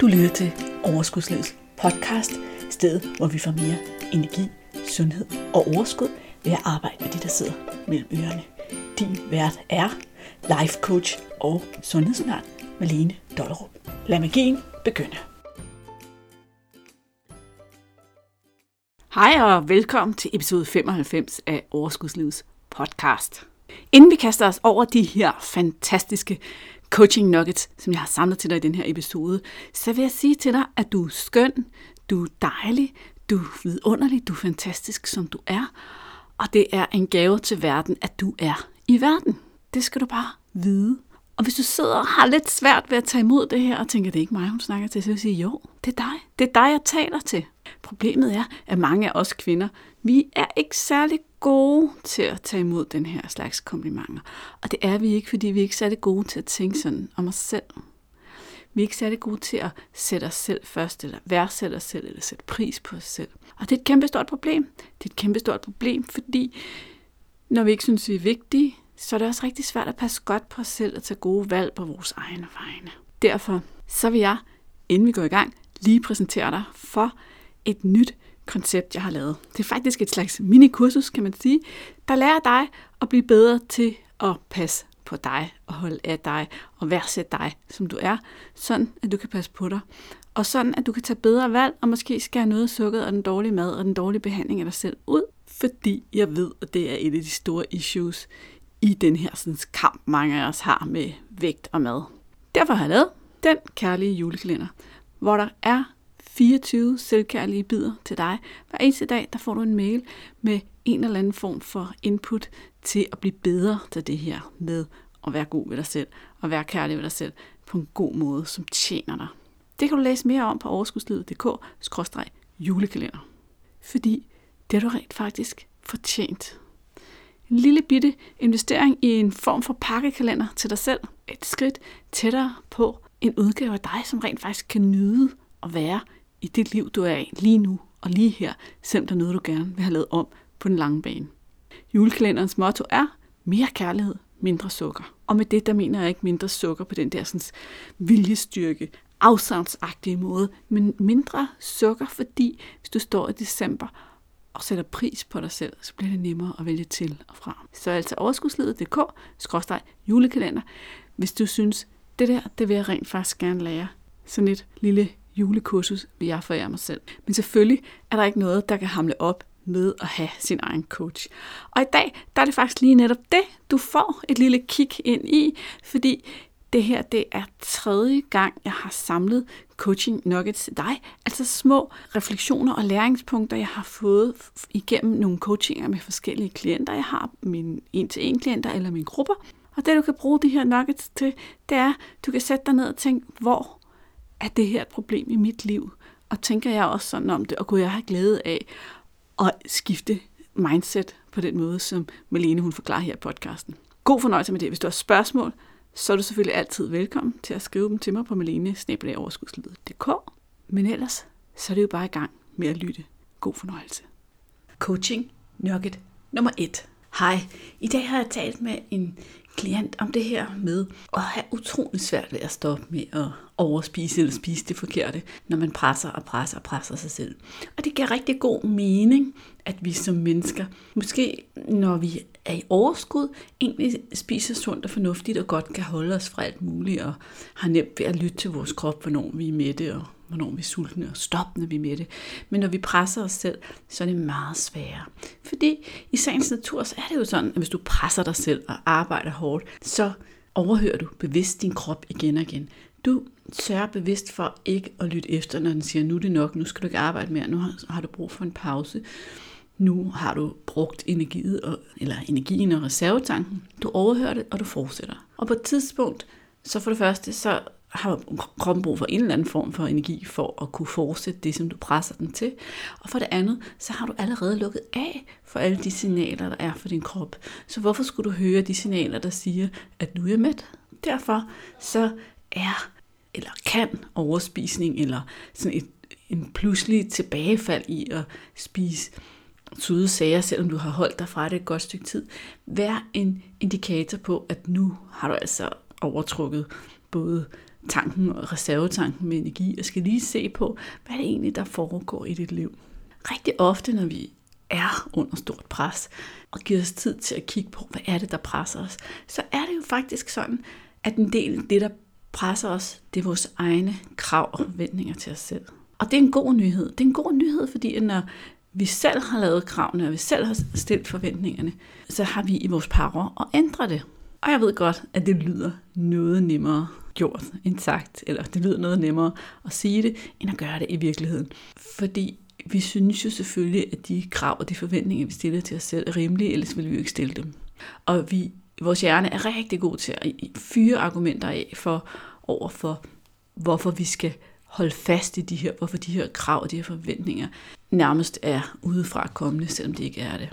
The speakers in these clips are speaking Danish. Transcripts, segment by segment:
Du lytter til Overskudslivets podcast, stedet hvor vi får mere energi, sundhed og overskud ved at arbejde med de, der sidder mellem ørerne. Din vært er life coach og sundhedsundern Malene Dollerup. Lad magien begynde. Hej og velkommen til episode 95 af Overskudslivets podcast. Inden vi kaster os over de her fantastiske coaching nuggets, som jeg har samlet til dig i den her episode, så vil jeg sige til dig, at du er skøn, du er dejlig, du er vidunderlig, du er fantastisk, som du er, og det er en gave til verden, at du er i verden. Det skal du bare vide. Og hvis du sidder og har lidt svært ved at tage imod det her, og tænker, det er ikke mig, hun snakker til, så vil jeg sige, jo, det er dig. Det er dig, jeg taler til. Problemet er, at mange af os kvinder, vi er ikke særlig gode til at tage imod den her slags komplimenter. Og det er vi ikke, fordi vi er ikke særlig gode til at tænke sådan om os selv. Vi er ikke særlig gode til at sætte os selv først, eller værdsætte os selv, eller sætte pris på os selv. Og det er et kæmpe stort problem. Det er et kæmpe stort problem, fordi når vi ikke synes, vi er vigtige, så er det også rigtig svært at passe godt på os selv og tage gode valg på vores egne vegne. Derfor så vil jeg, inden vi går i gang, lige præsentere dig for et nyt koncept, jeg har lavet. Det er faktisk et slags minikursus, kan man sige, der lærer dig at blive bedre til at passe på dig og holde af dig og værdsætte dig, som du er, sådan at du kan passe på dig. Og sådan at du kan tage bedre valg og måske skære noget af sukket og den dårlige mad og den dårlige behandling af dig selv ud, fordi jeg ved, at det er et af de store issues i den her sådan, kamp, mange af os har med vægt og mad. Derfor har jeg lavet den kærlige julekalender, hvor der er 24 selvkærlige bidder til dig. Hver eneste dag, der får du en mail med en eller anden form for input til at blive bedre til det her med at være god ved dig selv og være kærlig ved dig selv på en god måde, som tjener dig. Det kan du læse mere om på overskudslivet.dk-julekalender. Fordi det har du rent faktisk fortjent. En lille bitte investering i en form for pakkekalender til dig selv. Et skridt tættere på en udgave af dig, som rent faktisk kan nyde at være i det liv, du er i lige nu og lige her, selvom der er noget, du gerne vil have lavet om på den lange bane. Julekalenderens motto er mere kærlighed, mindre sukker. Og med det, der mener jeg ikke mindre sukker på den der sådan, viljestyrke, afsavnsagtige måde, men mindre sukker, fordi hvis du står i december og sætter pris på dig selv, så bliver det nemmere at vælge til og fra. Så altså overskudsledet.dk, julekalender, hvis du synes, det der, det vil jeg rent faktisk gerne lære. Sådan et lille julekursus vil jeg forære mig selv. Men selvfølgelig er der ikke noget, der kan hamle op med at have sin egen coach. Og i dag, der er det faktisk lige netop det, du får et lille kig ind i, fordi det her, det er tredje gang, jeg har samlet coaching nuggets til dig. Altså små refleksioner og læringspunkter, jeg har fået igennem nogle coachinger med forskellige klienter. Jeg har mine en-til-en klienter eller mine grupper. Og det, du kan bruge de her nuggets til, det er, du kan sætte dig ned og tænke, hvor er det her et problem i mit liv? Og tænker jeg også sådan om det, og kunne jeg have glæde af at skifte mindset på den måde, som Malene hun forklarer her i podcasten. God fornøjelse med det. Hvis du har spørgsmål, så er du selvfølgelig altid velkommen til at skrive dem til mig på malene Men ellers, så er det jo bare i gang med at lytte. God fornøjelse. Coaching nugget nummer 1. Hej, i dag har jeg talt med en klient om det her med at have utrolig svært ved at stoppe med at overspise eller spise det forkerte, når man presser og presser og presser sig selv. Og det giver rigtig god mening, at vi som mennesker, måske når vi er i overskud, egentlig spiser sundt og fornuftigt og godt kan holde os fra alt muligt og har nemt ved at lytte til vores krop, hvornår vi er mætte og hvornår vi er sultne og stoppe, når vi er med det. Men når vi presser os selv, så er det meget sværere. Fordi i sagens natur, så er det jo sådan, at hvis du presser dig selv og arbejder hårdt, så overhører du bevidst din krop igen og igen. Du sørger bevidst for ikke at lytte efter, når den siger, nu er det nok, nu skal du ikke arbejde mere, nu har du brug for en pause. Nu har du brugt energiet, og, eller energien og reservetanken. Du overhører det, og du fortsætter. Og på et tidspunkt, så for det første, så har kroppen brug for en eller anden form for energi for at kunne fortsætte det, som du presser den til. Og for det andet, så har du allerede lukket af for alle de signaler, der er for din krop. Så hvorfor skulle du høre de signaler, der siger, at nu er jeg mæt? Derfor så er eller kan overspisning eller sådan et, en pludselig tilbagefald i at spise søde sager, selvom du har holdt dig fra det et godt stykke tid, være en indikator på, at nu har du altså overtrukket både tanken og reservetanken med energi, og skal lige se på, hvad det egentlig, der foregår i dit liv. Rigtig ofte, når vi er under stort pres, og giver os tid til at kigge på, hvad er det, der presser os, så er det jo faktisk sådan, at en del af det, der presser os, det er vores egne krav og forventninger til os selv. Og det er en god nyhed. Det er en god nyhed, fordi når vi selv har lavet kravene, og vi selv har stillet forventningerne, så har vi i vores power at ændre det. Og jeg ved godt, at det lyder noget nemmere gjort end sagt, eller det lyder noget nemmere at sige det, end at gøre det i virkeligheden. Fordi vi synes jo selvfølgelig, at de krav og de forventninger, vi stiller til os selv, er rimelige, ellers ville vi jo ikke stille dem. Og vi, vores hjerne er rigtig god til at fyre argumenter af for, over for, hvorfor vi skal holde fast i de her, hvorfor de her krav og de her forventninger nærmest er udefra kommende, selvom de ikke er det.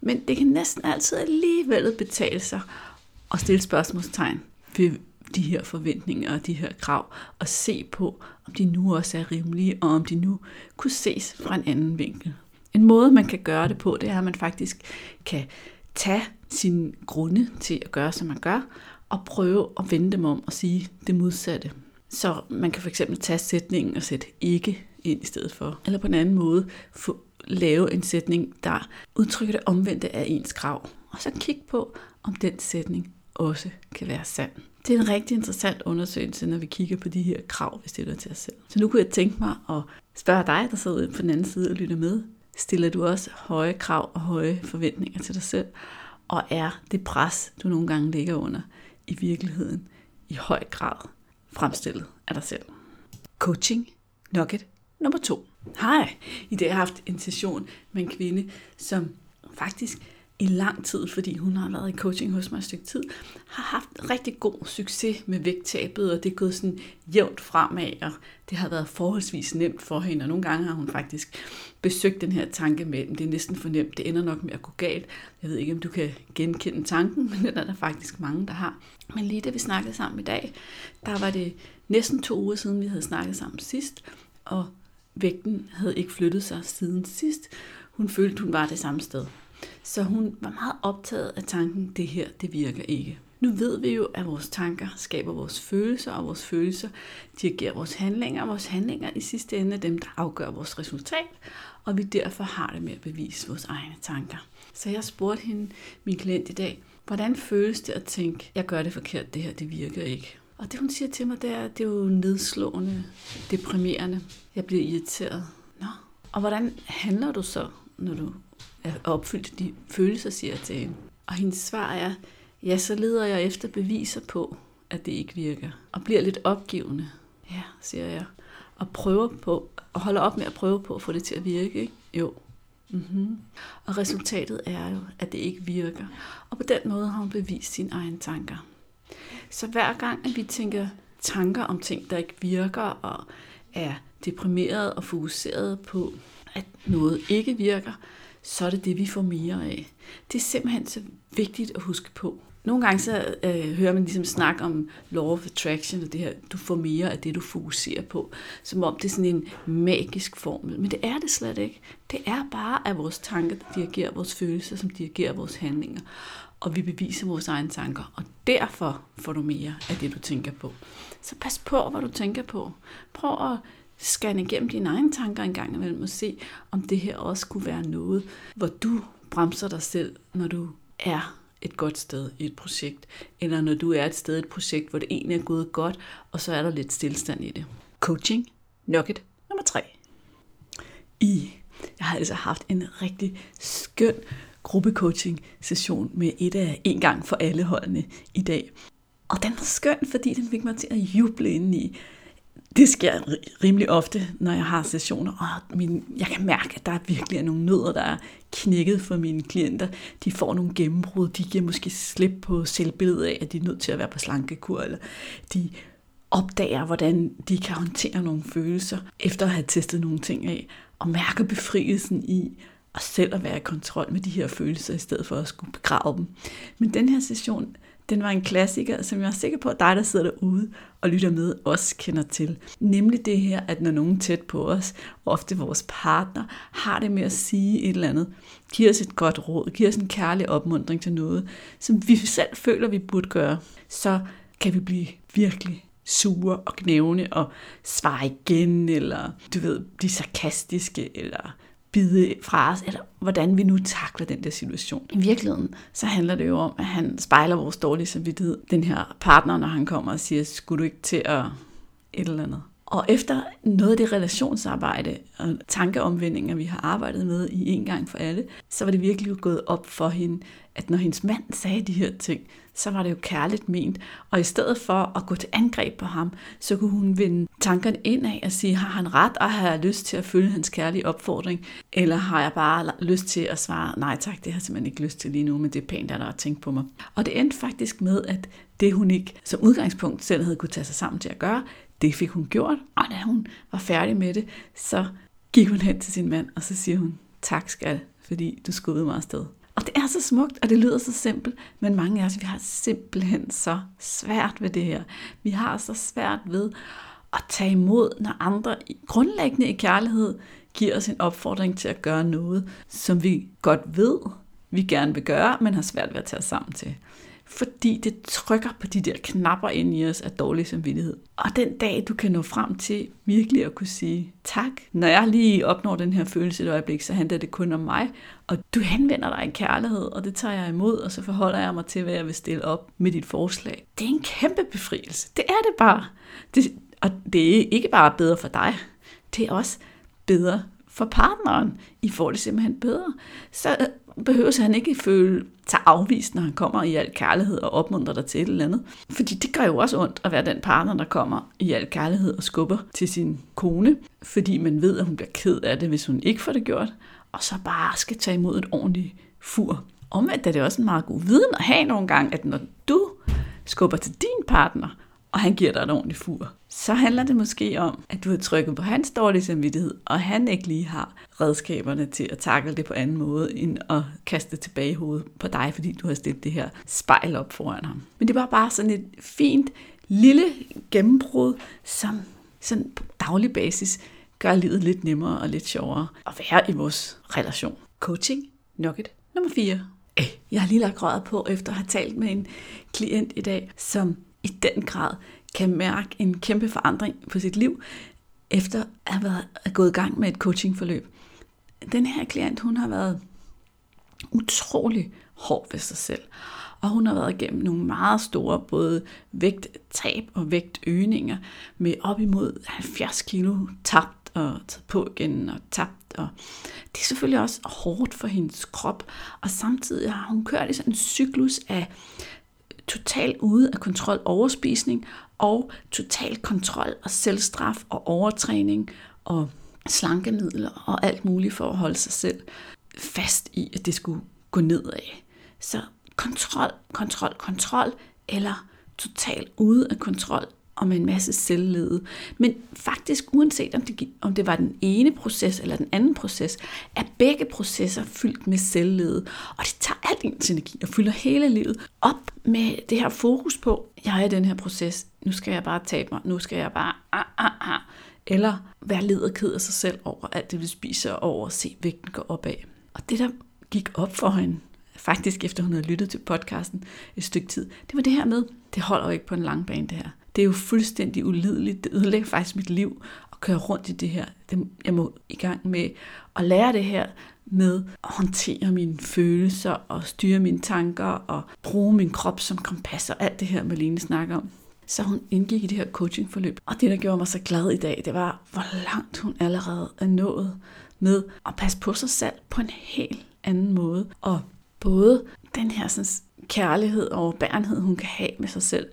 Men det kan næsten altid alligevel betale sig at stille spørgsmålstegn ved de her forventninger og de her krav, og se på, om de nu også er rimelige, og om de nu kunne ses fra en anden vinkel. En måde, man kan gøre det på, det er, at man faktisk kan tage sine grunde til at gøre, som man gør, og prøve at vende dem om og sige det modsatte. Så man kan for eksempel tage sætningen og sætte ikke ind i stedet for. Eller på en anden måde få, lave en sætning, der udtrykker det omvendte af ens krav. Og så kigge på, om den sætning også kan være sand. Det er en rigtig interessant undersøgelse, når vi kigger på de her krav, vi stiller til os selv. Så nu kunne jeg tænke mig at spørge dig, der sidder på den anden side og lytter med. Stiller du også høje krav og høje forventninger til dig selv? Og er det pres, du nogle gange ligger under, i virkeligheden i høj grad fremstillet af dig selv? Coaching nugget nummer to. Hej, i dag har jeg haft en session med en kvinde, som faktisk i lang tid, fordi hun har været i coaching hos mig et stykke tid, har haft rigtig god succes med vægttabet, og det er gået sådan jævnt fremad, og det har været forholdsvis nemt for hende, og nogle gange har hun faktisk besøgt den her tanke med, det er næsten for nemt, det ender nok med at gå galt. Jeg ved ikke, om du kan genkende tanken, men den er der faktisk mange, der har. Men lige da vi snakkede sammen i dag, der var det næsten to uger siden, vi havde snakket sammen sidst, og vægten havde ikke flyttet sig siden sidst. Hun følte, hun var det samme sted. Så hun var meget optaget af tanken, det her, det virker ikke. Nu ved vi jo, at vores tanker skaber vores følelser, og vores følelser dirigerer vores handlinger, og vores handlinger i sidste ende er dem, der afgør vores resultat, og vi derfor har det med at bevise vores egne tanker. Så jeg spurgte hende, min klient i dag, hvordan føles det at tænke, jeg gør det forkert, det her, det virker ikke. Og det hun siger til mig, det er, det er jo nedslående, deprimerende. Jeg bliver irriteret. Nå, og hvordan handler du så, når du er opfyldt de følelser, siger til hende. Og hendes svar er, ja, så leder jeg efter beviser på, at det ikke virker. Og bliver lidt opgivende. Ja, siger jeg. Og prøver på, og holder op med at prøve på at få det til at virke, ikke? Jo. Mm-hmm. Og resultatet er jo, at det ikke virker. Og på den måde har hun bevist sine egne tanker. Så hver gang, at vi tænker tanker om ting, der ikke virker, og er deprimeret og fokuseret på, at noget ikke virker, så er det det, vi får mere af. Det er simpelthen så vigtigt at huske på. Nogle gange så øh, hører man ligesom snak om law of attraction, og det her, du får mere af det, du fokuserer på, som om det er sådan en magisk formel. Men det er det slet ikke. Det er bare at vores tanker, der dirigerer vores følelser, som dirigerer vores handlinger. Og vi beviser vores egne tanker, og derfor får du mere af det, du tænker på. Så pas på, hvad du tænker på. Prøv at scanne igennem dine egne tanker en gang imellem og se, om det her også kunne være noget, hvor du bremser dig selv, når du er et godt sted i et projekt, eller når du er et sted i et projekt, hvor det egentlig er gået godt, og så er der lidt stillstand i det. Coaching, nugget nummer tre. I, jeg har altså haft en rigtig skøn gruppecoaching session med et af en gang for alle holdene i dag. Og den var skøn, fordi den fik mig til at juble ind i, det sker rimelig ofte, når jeg har sessioner, og min, jeg kan mærke, at der virkelig er nogle nødder, der er knækket for mine klienter. De får nogle gennembrud, de giver måske slip på selvbilledet af, at de er nødt til at være på slankekur, eller de opdager, hvordan de kan håndtere nogle følelser, efter at have testet nogle ting af, og mærker befrielsen i at selv at være i kontrol med de her følelser, i stedet for at skulle begrave dem. Men den her session den var en klassiker, som jeg er sikker på, at dig, der sidder derude og lytter med, også kender til. Nemlig det her, at når nogen tæt på os, ofte vores partner, har det med at sige et eller andet, giver os et godt råd, giver os en kærlig opmundring til noget, som vi selv føler, vi burde gøre, så kan vi blive virkelig sure og knævne og svare igen, eller du ved, blive sarkastiske, eller bide fra os, eller hvordan vi nu takler den der situation. I virkeligheden, så handler det jo om, at han spejler vores dårlige samvittighed. Den her partner, når han kommer og siger, skulle du ikke til at et eller andet. Og efter noget af det relationsarbejde og tankeomvendinger, vi har arbejdet med i en gang for alle, så var det virkelig gået op for hende, at når hendes mand sagde de her ting, så var det jo kærligt ment. Og i stedet for at gå til angreb på ham, så kunne hun vende tankerne ind af og sige, har han ret, og har jeg lyst til at følge hans kærlige opfordring? Eller har jeg bare lyst til at svare, nej tak, det har jeg simpelthen ikke lyst til lige nu, men det er pænt at der at tænke på mig. Og det endte faktisk med, at det hun ikke som udgangspunkt selv havde kunne tage sig sammen til at gøre, det fik hun gjort, og da hun var færdig med det, så gik hun hen til sin mand, og så siger hun, tak skal, fordi du skubbede mig afsted. Og det er så smukt, og det lyder så simpelt, men mange af os, vi har simpelthen så svært ved det her. Vi har så svært ved at tage imod, når andre grundlæggende i kærlighed giver os en opfordring til at gøre noget, som vi godt ved, vi gerne vil gøre, men har svært ved at tage os sammen til fordi det trykker på de der knapper ind i os af dårlig samvittighed. Og den dag, du kan nå frem til virkelig at kunne sige tak, når jeg lige opnår den her følelse et øjeblik, så handler det kun om mig, og du henvender dig i kærlighed, og det tager jeg imod, og så forholder jeg mig til, hvad jeg vil stille op med dit forslag. Det er en kæmpe befrielse. Det er det bare. Det, og det er ikke bare bedre for dig, det er også bedre for partneren. I får det simpelthen bedre. Så behøver han ikke føle tager afvist, når han kommer i al kærlighed og opmuntrer dig til et eller andet. Fordi det gør jo også ondt at være den partner, der kommer i al kærlighed og skubber til sin kone, fordi man ved, at hun bliver ked af det, hvis hun ikke får det gjort, og så bare skal tage imod et ordentligt fur. Omvendt er det også en meget god viden at have nogle gange, at når du skubber til din partner, og han giver dig et ordentligt fur, så handler det måske om, at du har trykket på hans dårlige samvittighed, og han ikke lige har redskaberne til at takle det på anden måde, end at kaste det tilbage i hovedet på dig, fordi du har stillet det her spejl op foran ham. Men det var bare sådan et fint lille gennembrud, som sådan på daglig basis gør livet lidt nemmere og lidt sjovere at være i vores relation. Coaching, nugget nummer 4. Jeg har lige lagt røret på efter at have talt med en klient i dag, som i den grad kan mærke en kæmpe forandring på sit liv, efter at have været, gået i gang med et coachingforløb. Den her klient, hun har været utrolig hård ved sig selv. Og hun har været igennem nogle meget store både vægttab og vægtøgninger med op imod 70 kilo tabt og taget på igen og tabt. Og det er selvfølgelig også hårdt for hendes krop. Og samtidig har hun kørt i sådan en cyklus af total ude af kontrol overspisning og total kontrol og selvstraf og overtræning og slankemidler og alt muligt for at holde sig selv fast i, at det skulle gå nedad. Så kontrol, kontrol, kontrol eller total ude af kontrol og med en masse selvlede. Men faktisk, uanset om det, om det var den ene proces eller den anden proces, er begge processer fyldt med selvlede. Og det tager alt ens energi og fylder hele livet op med det her fokus på, jeg er i den her proces, nu skal jeg bare tabe mig, nu skal jeg bare ah, ah, ah. Eller være led og ked af sig selv over alt det, vi spiser, og over at se vægten gå opad. Og det, der gik op for hende, faktisk efter hun havde lyttet til podcasten et stykke tid, det var det her med, det holder jo ikke på en lang bane det her. Det er jo fuldstændig ulideligt. Det ødelægger faktisk mit liv at køre rundt i det her. Jeg må i gang med at lære det her med at håndtere mine følelser og styre mine tanker og bruge min krop som kompas og alt det her, Malene snakker om. Så hun indgik i det her coachingforløb. Og det, der gjorde mig så glad i dag, det var, hvor langt hun allerede er nået med at passe på sig selv på en helt anden måde. Og både den her sådan, kærlighed og bærenhed, hun kan have med sig selv,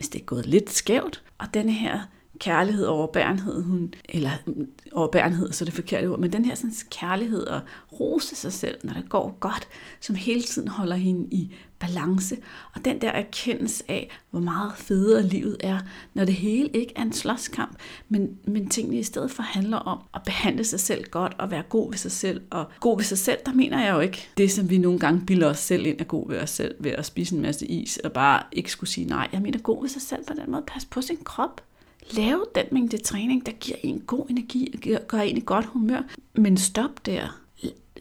hvis det er gået lidt skævt, og denne her kærlighed og overbærenhed, hun, eller mm, overbærenhed, så er det forkerte ord, men den her sådan, kærlighed og rose sig selv, når det går godt, som hele tiden holder hende i balance. Og den der erkendelse af, hvor meget federe livet er, når det hele ikke er en slåskamp, men, men tingene i stedet for handler om at behandle sig selv godt og være god ved sig selv. Og god ved sig selv, der mener jeg jo ikke det, som vi nogle gange bilder os selv ind er god ved os selv, ved at spise en masse is og bare ikke skulle sige nej. Jeg mener god ved sig selv på den måde, pas på sin krop lave den mængde træning, der giver en god energi og gør en i godt humør. Men stop der.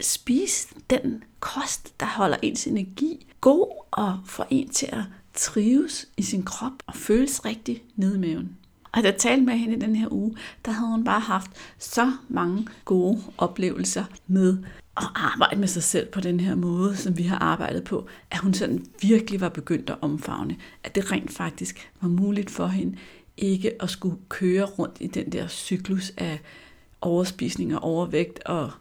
Spis den kost, der holder ens energi god og får en til at trives i sin krop og føles rigtig nede i maven. Og da jeg talte med hende i den her uge, der havde hun bare haft så mange gode oplevelser med at arbejde med sig selv på den her måde, som vi har arbejdet på, at hun sådan virkelig var begyndt at omfavne, at det rent faktisk var muligt for hende ikke at skulle køre rundt i den der cyklus af overspisning og overvægt og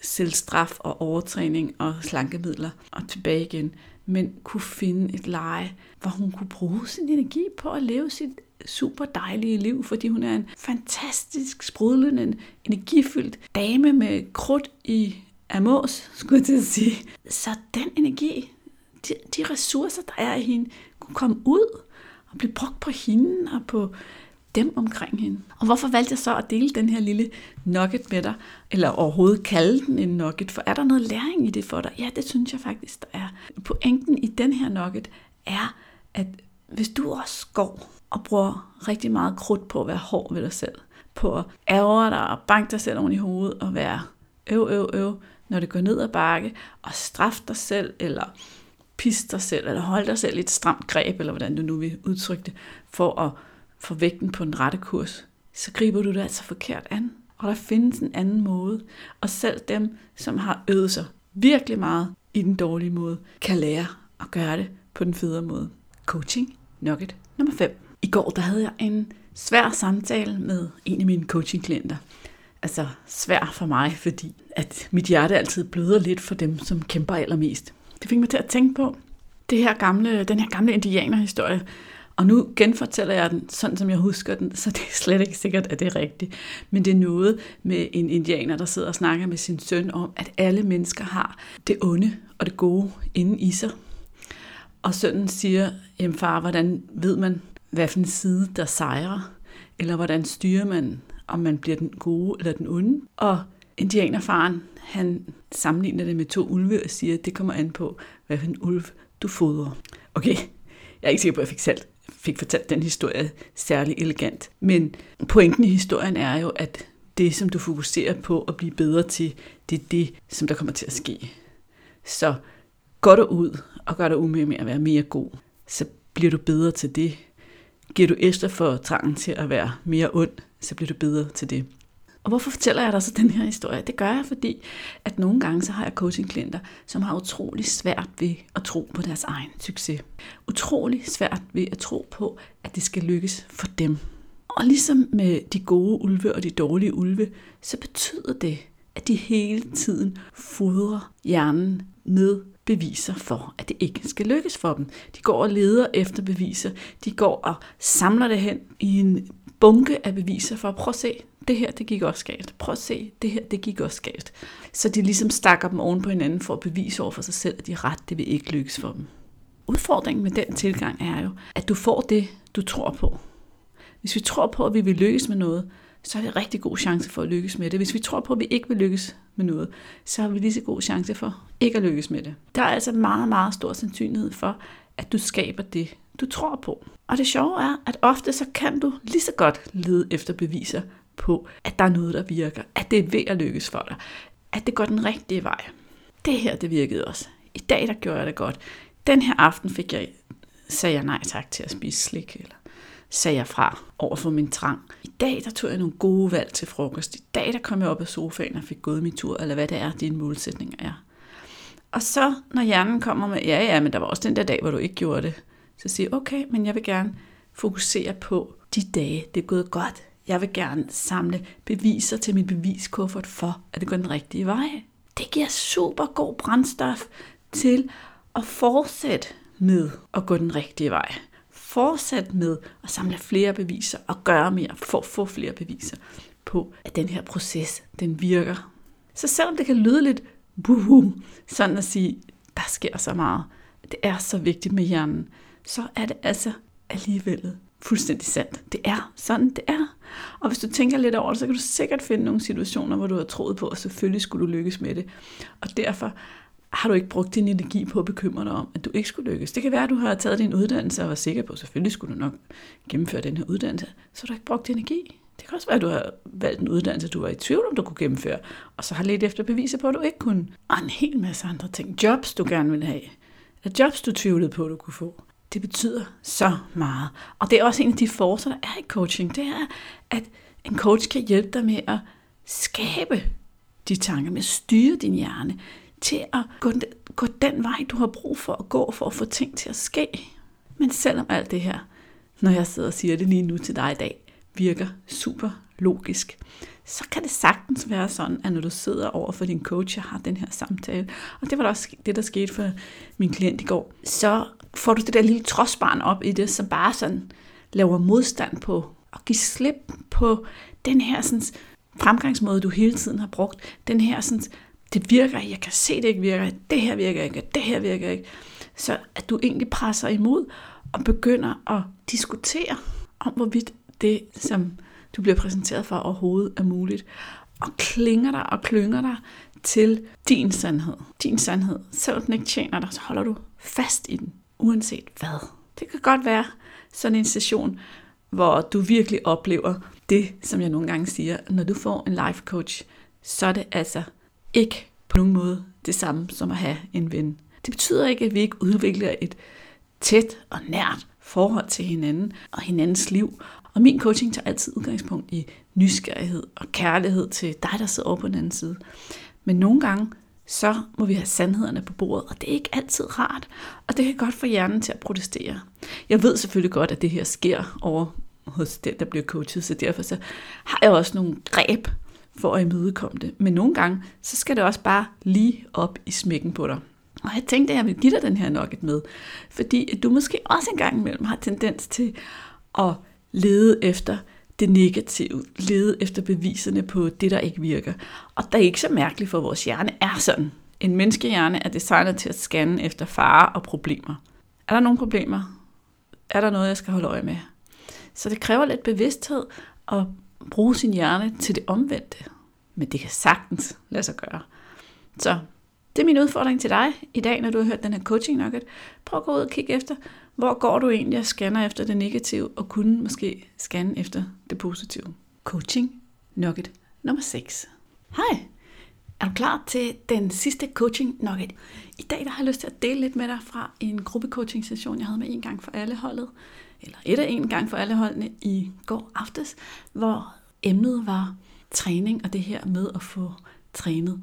selvstraf og overtræning og slankemidler og tilbage igen, men kunne finde et leje, hvor hun kunne bruge sin energi på at leve sit super dejlige liv, fordi hun er en fantastisk, sprudlende, energifyldt dame med krudt i Amos, skulle jeg til at sige. Så den energi, de, de ressourcer, der er i hende, kunne komme ud og blive brugt på hende og på dem omkring hende. Og hvorfor valgte jeg så at dele den her lille nugget med dig, eller overhovedet kalde den en nugget, for er der noget læring i det for dig? Ja, det synes jeg faktisk, der er. Pointen i den her nugget er, at hvis du også går og bruger rigtig meget krudt på at være hård ved dig selv, på at ærge dig og banke dig selv oven i hovedet og være øv, øv, øv, når det går ned ad bakke, og straf dig selv, eller piste dig selv, eller holde dig selv i et stramt greb, eller hvordan du nu vil udtrykke det, for at få vægten på den rette kurs, så griber du det altså forkert an. Og der findes en anden måde. Og selv dem, som har øvet sig virkelig meget i den dårlige måde, kan lære at gøre det på den federe måde. Coaching nugget nummer 5. I går der havde jeg en svær samtale med en af mine coachingklienter. Altså svær for mig, fordi at mit hjerte altid bløder lidt for dem, som kæmper allermest. Det fik mig til at tænke på det her gamle, den her gamle indianerhistorie, og nu genfortæller jeg den, sådan som jeg husker den, så det er slet ikke sikkert, at det er rigtigt. Men det er noget med en indianer, der sidder og snakker med sin søn om, at alle mennesker har det onde og det gode inde i sig. Og sønnen siger, jamen far, hvordan ved man, hvad for en side, der sejrer? Eller hvordan styrer man, om man bliver den gode eller den onde? Og indianerfaren, han sammenligner det med to ulve og siger, at det kommer an på, hvad for en ulv du fodrer. Okay, jeg er ikke sikker på, at jeg fik selv fik fortalt den historie særlig elegant. Men pointen i historien er jo, at det, som du fokuserer på at blive bedre til, det er det, som der kommer til at ske. Så går du ud og gør dig umage med at være mere god, så bliver du bedre til det. Giver du efter for trangen til at være mere ond, så bliver du bedre til det. Og hvorfor fortæller jeg dig så den her historie? Det gør jeg, fordi at nogle gange så har jeg coachingklienter, som har utrolig svært ved at tro på deres egen succes. Utrolig svært ved at tro på, at det skal lykkes for dem. Og ligesom med de gode ulve og de dårlige ulve, så betyder det, at de hele tiden fodrer hjernen med beviser for, at det ikke skal lykkes for dem. De går og leder efter beviser. De går og samler det hen i en bunke af beviser for at prøve at se, det her, det gik også galt. Prøv at se, det her, det gik også galt. Så de ligesom stakker dem oven på hinanden for at bevise over for sig selv, at de er ret, det vil ikke lykkes for dem. Udfordringen med den tilgang er jo, at du får det, du tror på. Hvis vi tror på, at vi vil lykkes med noget, så er det rigtig god chance for at lykkes med det. Hvis vi tror på, at vi ikke vil lykkes med noget, så har vi lige så god chance for ikke at lykkes med det. Der er altså meget, meget stor sandsynlighed for, at du skaber det, du tror på. Og det sjove er, at ofte så kan du lige så godt lede efter beviser på, at der er noget, der virker, at det er ved at lykkes for dig, at det går den rigtige vej. Det her, det virkede også. I dag, der gjorde jeg det godt. Den her aften fik jeg, sagde jeg nej tak til at spise slik, eller sagde jeg fra over for min trang. I dag, der tog jeg nogle gode valg til frokost. I dag, der kom jeg op af sofaen og fik gået min tur, eller hvad det er, dine målsætninger er. Og så, når hjernen kommer med, ja, ja, men der var også den der dag, hvor du ikke gjorde det, så siger jeg, okay, men jeg vil gerne fokusere på de dage, det er gået godt. Jeg vil gerne samle beviser til min beviskuffert for, at det går den rigtige vej. Det giver super god brændstof til at fortsætte med at gå den rigtige vej. Fortsæt med at samle flere beviser og gøre mere for at få flere beviser på, at den her proces, den virker. Så selvom det kan lyde lidt buhu, sådan at sige, der sker så meget, det er så vigtigt med hjernen, så er det altså alligevel fuldstændig sandt. Det er sådan, det er. Og hvis du tænker lidt over det, så kan du sikkert finde nogle situationer, hvor du har troet på, at selvfølgelig skulle du lykkes med det. Og derfor har du ikke brugt din energi på at bekymre dig om, at du ikke skulle lykkes. Det kan være, at du har taget din uddannelse og var sikker på, at selvfølgelig skulle du nok gennemføre den her uddannelse, så har du ikke brugt energi. Det kan også være, at du har valgt en uddannelse, du var i tvivl om, du kunne gennemføre, og så har lidt efter beviser på, at du ikke kunne. Og en hel masse andre ting. Jobs, du gerne vil have. Eller jobs, du tvivlede på, at du kunne få det betyder så meget. Og det er også en af de forser, der er i coaching. Det er, at en coach kan hjælpe dig med at skabe de tanker, med at styre din hjerne, til at gå, gå den vej, du har brug for at gå, for at få ting til at ske. Men selvom alt det her, når jeg sidder og siger det lige nu til dig i dag, virker super logisk, så kan det sagtens være sådan, at når du sidder over for din coach og har den her samtale, og det var også det, der skete for min klient i går, så får du det der lille trodsbarn op i det, som bare sådan laver modstand på at give slip på den her sådan, fremgangsmåde, du hele tiden har brugt. Den her sådan, det virker, jeg kan se, det ikke virker, det her virker ikke, det her virker ikke. Så at du egentlig presser imod og begynder at diskutere om, hvorvidt det, som du bliver præsenteret for overhovedet er muligt. Og klinger dig og klynger dig til din sandhed. Din sandhed. Selvom den ikke tjener dig, så holder du fast i den, uanset hvad. Det kan godt være sådan en session, hvor du virkelig oplever det, som jeg nogle gange siger. Når du får en life coach, så er det altså ikke på nogen måde det samme som at have en ven. Det betyder ikke, at vi ikke udvikler et tæt og nært forhold til hinanden og hinandens liv. Og min coaching tager altid udgangspunkt i nysgerrighed og kærlighed til dig, der sidder over på den anden side. Men nogle gange, så må vi have sandhederne på bordet, og det er ikke altid rart, og det kan godt få hjernen til at protestere. Jeg ved selvfølgelig godt, at det her sker over hos den, der bliver coachet, så derfor så har jeg også nogle greb for at imødekomme det. Men nogle gange, så skal det også bare lige op i smækken på dig. Og jeg tænkte, at jeg vil give dig den her nugget med, fordi du måske også en gang imellem har tendens til at lede efter det negative, lede efter beviserne på det, der ikke virker. Og det er ikke så mærkeligt, for vores hjerne er sådan. En menneskehjerne er designet til at scanne efter fare og problemer. Er der nogle problemer? Er der noget, jeg skal holde øje med? Så det kræver lidt bevidsthed at bruge sin hjerne til det omvendte. Men det kan sagtens lade sig gøre. Så det er min udfordring til dig i dag, når du har hørt den her coaching nugget. Prøv at gå ud og kigge efter, hvor går du egentlig og scanner efter det negative, og kunne måske scanne efter det positive. Coaching nugget nummer 6. Hej, er du klar til den sidste coaching nugget? I dag der har jeg lyst til at dele lidt med dig fra en gruppecoaching session, jeg havde med en gang for alle holdet, eller et af en gang for alle holdene i går aftes, hvor emnet var træning og det her med at få trænet.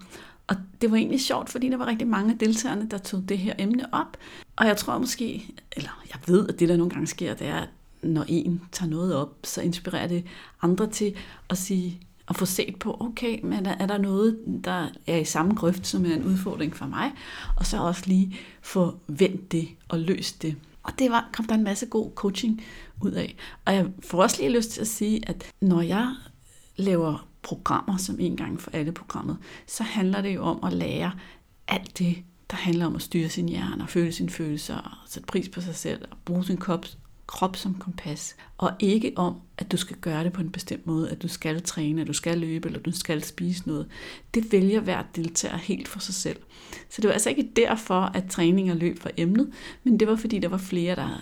Og det var egentlig sjovt, fordi der var rigtig mange af deltagerne, der tog det her emne op. Og jeg tror måske, eller jeg ved, at det der nogle gange sker, det er, at når en tager noget op, så inspirerer det andre til at sige, at få set på, okay, men er der noget, der er i samme grøft, som er en udfordring for mig, og så også lige få vendt det og løst det. Og det var, kom der en masse god coaching ud af. Og jeg får også lige lyst til at sige, at når jeg laver programmer, som en gang for alle programmet, så handler det jo om at lære alt det, der handler om at styre sin hjerne og føle sine følelser og sætte pris på sig selv og bruge sin krop, krop som kompas. Og ikke om, at du skal gøre det på en bestemt måde, at du skal træne, at du skal løbe eller du skal spise noget. Det vælger hver deltager helt for sig selv. Så det var altså ikke derfor, at træning og løb var emnet, men det var fordi, der var flere, der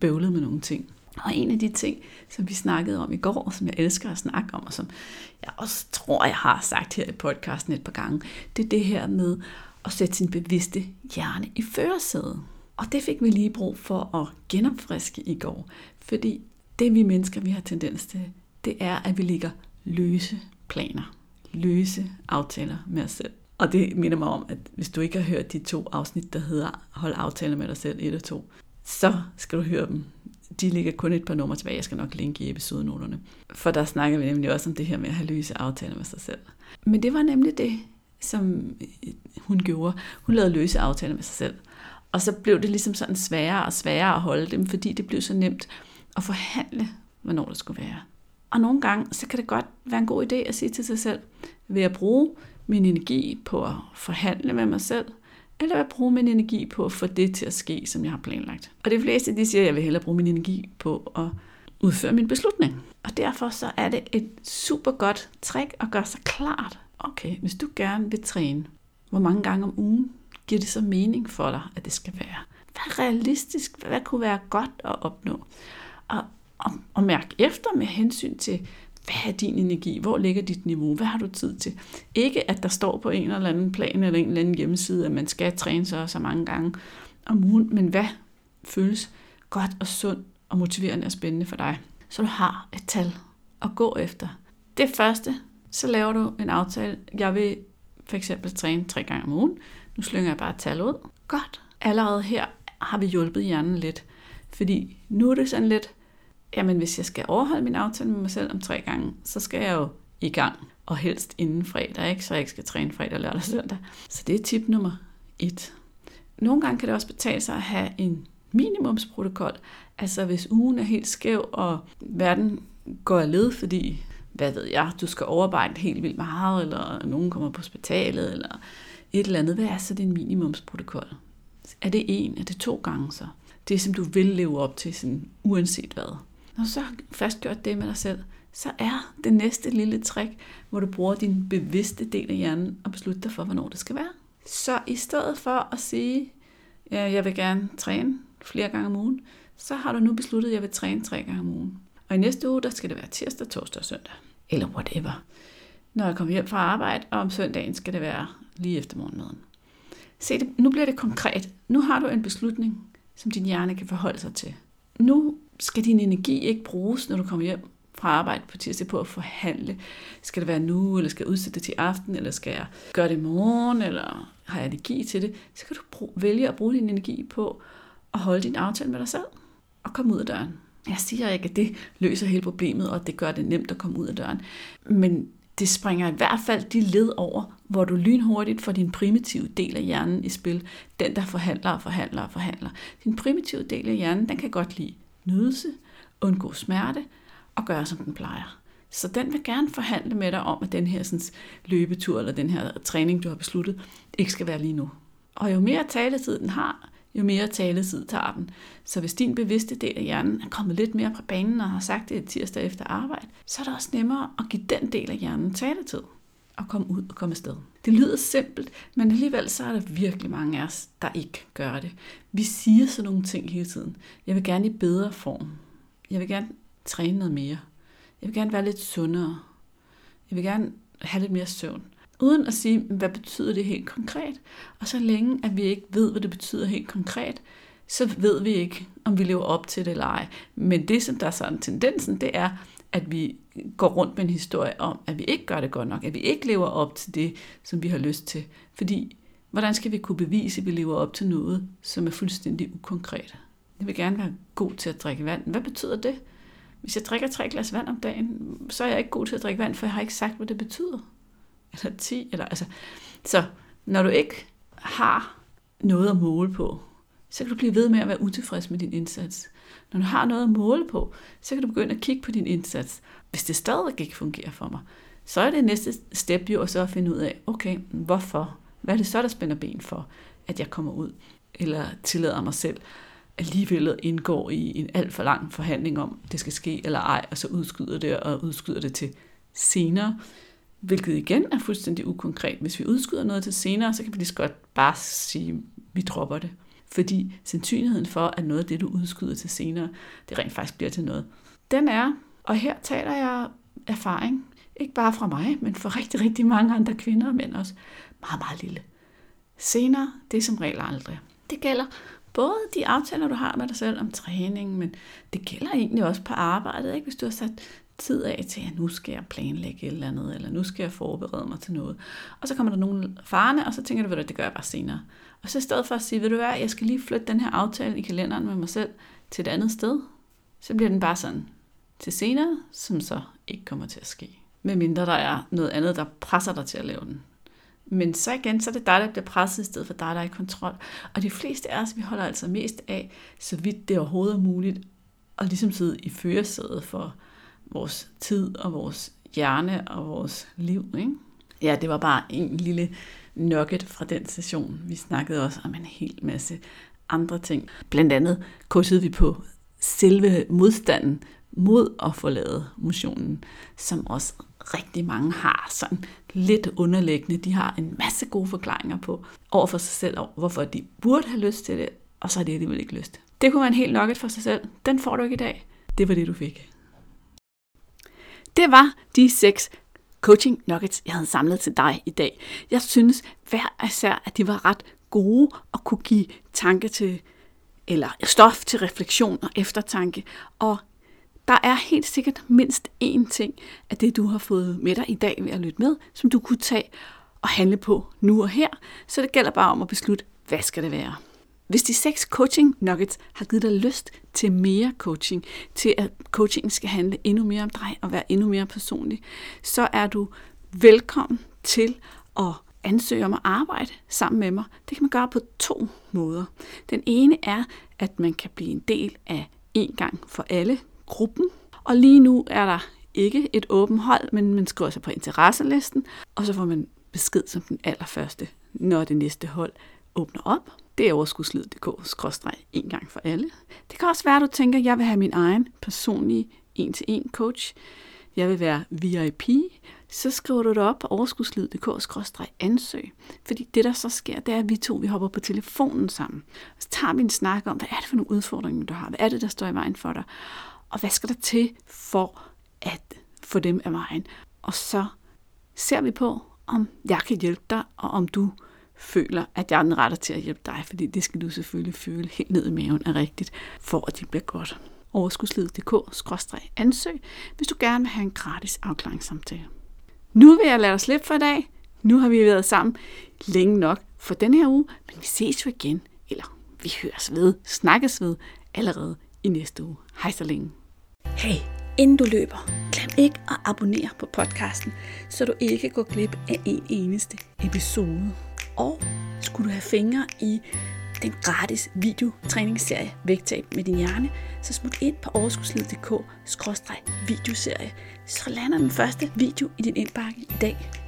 bøvlede med nogle ting. Og en af de ting, som vi snakkede om i går, og som jeg elsker at snakke om, og som jeg også tror, jeg har sagt her i podcasten et par gange, det er det her med at sætte sin bevidste hjerne i førersædet. Og det fik vi lige brug for at genopfriske i går, fordi det vi mennesker, vi har tendens til, det er, at vi ligger løse planer, løse aftaler med os selv. Og det minder mig om, at hvis du ikke har hørt de to afsnit, der hedder Hold aftaler med dig selv 1 og 2, så skal du høre dem de ligger kun et par numre tilbage. Jeg skal nok linke i episodenoterne. For der snakker vi nemlig også om det her med at have løse aftaler med sig selv. Men det var nemlig det, som øh, hun gjorde. Hun lavede løse aftaler med sig selv. Og så blev det ligesom sådan sværere og sværere at holde dem, fordi det blev så nemt at forhandle, hvornår det skulle være. Og nogle gange, så kan det godt være en god idé at sige til sig selv, vil jeg bruge min energi på at forhandle med mig selv, eller vil jeg bruge min energi på at få det til at ske, som jeg har planlagt. Og de fleste de siger, at jeg vil hellere bruge min energi på at udføre min beslutning. Og derfor så er det et super godt trick at gøre sig klart, okay, hvis du gerne vil træne, hvor mange gange om ugen giver det så mening for dig, at det skal være? Hvad er realistisk? Hvad kunne være godt at opnå? Og, og, og mærk efter med hensyn til, hvad er din energi? Hvor ligger dit niveau? Hvad har du tid til? Ikke at der står på en eller anden plan eller en eller anden hjemmeside, at man skal træne sig så mange gange om ugen, men hvad føles godt og sundt og motiverende og spændende for dig. Så du har et tal at gå efter. Det første, så laver du en aftale. Jeg vil for eksempel træne tre gange om ugen. Nu slynger jeg bare et tal ud. Godt. Allerede her har vi hjulpet hjernen lidt. Fordi nu er det sådan lidt, jamen hvis jeg skal overholde min aftale med mig selv om tre gange, så skal jeg jo i gang. Og helst inden fredag, ikke? så jeg ikke skal træne fredag, lørdag og søndag. Så det er tip nummer et. Nogle gange kan det også betale sig at have en minimumsprotokol. Altså hvis ugen er helt skæv, og verden går af led, fordi, hvad ved jeg, du skal overarbejde helt vildt meget, eller nogen kommer på hospitalet, eller et eller andet. Hvad er så din minimumsprotokol? Er det en? Er det to gange så? Det, som du vil leve op til, sådan, uanset hvad. Når du så har fastgjort det med dig selv, så er det næste lille trick, hvor du bruger din bevidste del af hjernen og beslutter dig for, hvornår det skal være. Så i stedet for at sige, ja, jeg vil gerne træne flere gange om ugen, så har du nu besluttet, at jeg vil træne tre gange om ugen. Og i næste uge, der skal det være tirsdag, torsdag og søndag. Eller whatever. Når jeg kommer hjem fra arbejde, og om søndagen skal det være lige efter morgenmaden. Se, det, nu bliver det konkret. Nu har du en beslutning, som din hjerne kan forholde sig til. Nu skal din energi ikke bruges, når du kommer hjem fra arbejde på tirsdag på at forhandle. Skal det være nu, eller skal jeg udsætte det til aften, eller skal jeg gøre det i morgen, eller har jeg energi til det? Så kan du vælge at bruge din energi på at holde din aftale med dig selv og komme ud af døren. Jeg siger ikke, at det løser hele problemet, og at det gør det nemt at komme ud af døren. Men det springer i hvert fald de led over, hvor du lynhurtigt får din primitive del af hjernen i spil. Den, der forhandler og forhandler og forhandler. Din primitive del af hjernen, den kan godt lide nydelse, undgå smerte og gøre, som den plejer. Så den vil gerne forhandle med dig om, at den her sådan, løbetur eller den her træning, du har besluttet, ikke skal være lige nu. Og jo mere taletid den har, jo mere taletid tager den. Så hvis din bevidste del af hjernen er kommet lidt mere på banen og har sagt det tirsdag efter arbejde, så er det også nemmere at give den del af hjernen taletid at komme ud og komme afsted. Det lyder simpelt, men alligevel så er der virkelig mange af os, der ikke gør det. Vi siger sådan nogle ting hele tiden. Jeg vil gerne i bedre form. Jeg vil gerne træne noget mere. Jeg vil gerne være lidt sundere. Jeg vil gerne have lidt mere søvn. Uden at sige, hvad betyder det helt konkret. Og så længe, at vi ikke ved, hvad det betyder helt konkret, så ved vi ikke, om vi lever op til det eller ej. Men det, som der er sådan tendensen, det er, at vi går rundt med en historie om, at vi ikke gør det godt nok, at vi ikke lever op til det, som vi har lyst til. Fordi, hvordan skal vi kunne bevise, at vi lever op til noget, som er fuldstændig ukonkret? Jeg vil gerne være god til at drikke vand. Hvad betyder det? Hvis jeg drikker tre glas vand om dagen, så er jeg ikke god til at drikke vand, for jeg har ikke sagt, hvad det betyder. Eller 10, eller altså. Så når du ikke har noget at måle på, så kan du blive ved med at være utilfreds med din indsats. Når du har noget at måle på, så kan du begynde at kigge på din indsats. Hvis det stadig ikke fungerer for mig, så er det næste step jo så at finde ud af, okay, hvorfor? Hvad er det så, der spænder ben for, at jeg kommer ud? Eller tillader mig selv alligevel indgår i en alt for lang forhandling om, det skal ske eller ej, og så udskyder det og udskyder det til senere, hvilket igen er fuldstændig ukonkret. Hvis vi udskyder noget til senere, så kan vi lige så godt bare sige, at vi dropper det. Fordi sandsynligheden for, at noget af det, du udskyder til senere, det rent faktisk bliver til noget, den er, og her taler jeg erfaring, ikke bare fra mig, men fra rigtig, rigtig mange andre kvinder og mænd også, meget, meget lille. Senere, det er som regel aldrig. Det gælder både de aftaler, du har med dig selv om træning, men det gælder egentlig også på arbejdet. Ikke? Hvis du har sat tid af til, at nu skal jeg planlægge et eller andet, eller nu skal jeg forberede mig til noget. Og så kommer der nogle farne, og så tænker du, at det gør jeg bare senere. Og så i stedet for at sige, ved du hvad, jeg skal lige flytte den her aftale i kalenderen med mig selv til et andet sted, så bliver den bare sådan til senere, som så ikke kommer til at ske. Medmindre der er noget andet, der presser dig til at lave den. Men så igen, så er det dig, der bliver presset i stedet for dig, der er i kontrol. Og de fleste af os, vi holder altså mest af, så vidt det overhovedet er muligt, at ligesom sidde i førersædet for vores tid og vores hjerne og vores liv. Ikke? Ja, det var bare en lille nugget fra den session. Vi snakkede også om en hel masse andre ting. Blandt andet kursede vi på selve modstanden mod at forlade motionen, som også rigtig mange har sådan lidt underliggende. De har en masse gode forklaringer på over for sig selv, hvorfor de burde have lyst til det, og så har de alligevel ikke lyst. Det kunne være en helt nugget for sig selv. Den får du ikke i dag. Det var det, du fik. Det var de seks coaching nuggets, jeg havde samlet til dig i dag. Jeg synes hver især, at de var ret gode og kunne give tanke til eller stof til refleksion og eftertanke. Og der er helt sikkert mindst én ting af det, du har fået med dig i dag ved at lytte med, som du kunne tage og handle på nu og her. Så det gælder bare om at beslutte, hvad skal det være. Hvis de seks coaching nuggets har givet dig lyst til mere coaching, til at coachingen skal handle endnu mere om dig og være endnu mere personlig, så er du velkommen til at ansøge om at arbejde sammen med mig. Det kan man gøre på to måder. Den ene er, at man kan blive en del af en gang for alle gruppen. Og lige nu er der ikke et åbent hold, men man skriver sig på interesselisten, og så får man besked som den allerførste, når det næste hold åbner op. Det er overskudslid.dk-en gang for alle. Det kan også være, at du tænker, at jeg vil have min egen personlige en-til-en coach. Jeg vil være VIP. Så skriver du det op på overskudslid.dk-ansøg. Fordi det, der så sker, det er, at vi to vi hopper på telefonen sammen. Så tager vi en snak om, hvad er det for nogle udfordringer, du har? Hvad er det, der står i vejen for dig? Og hvad skal der til for at få dem af vejen? Og så ser vi på, om jeg kan hjælpe dig, og om du føler, at jeg er den rette til at hjælpe dig, fordi det skal du selvfølgelig føle helt ned i maven er rigtigt, for at det bliver godt. Overskudslivet.dk-ansøg, hvis du gerne vil have en gratis afklaringssamtale. Nu vil jeg lade dig slippe for i dag. Nu har vi været sammen længe nok for den her uge, men vi ses jo igen, eller vi høres ved, snakkes ved allerede i næste uge. Hej så længe. Hey, inden du løber, glem ikke at abonnere på podcasten, så du ikke går glip af en eneste episode. Og skulle du have fingre i den gratis videotræningsserie Vægtab med din hjerne, så smut ind på overskudslivet.dk-videoserie. så lander den første video i din indbakke i dag.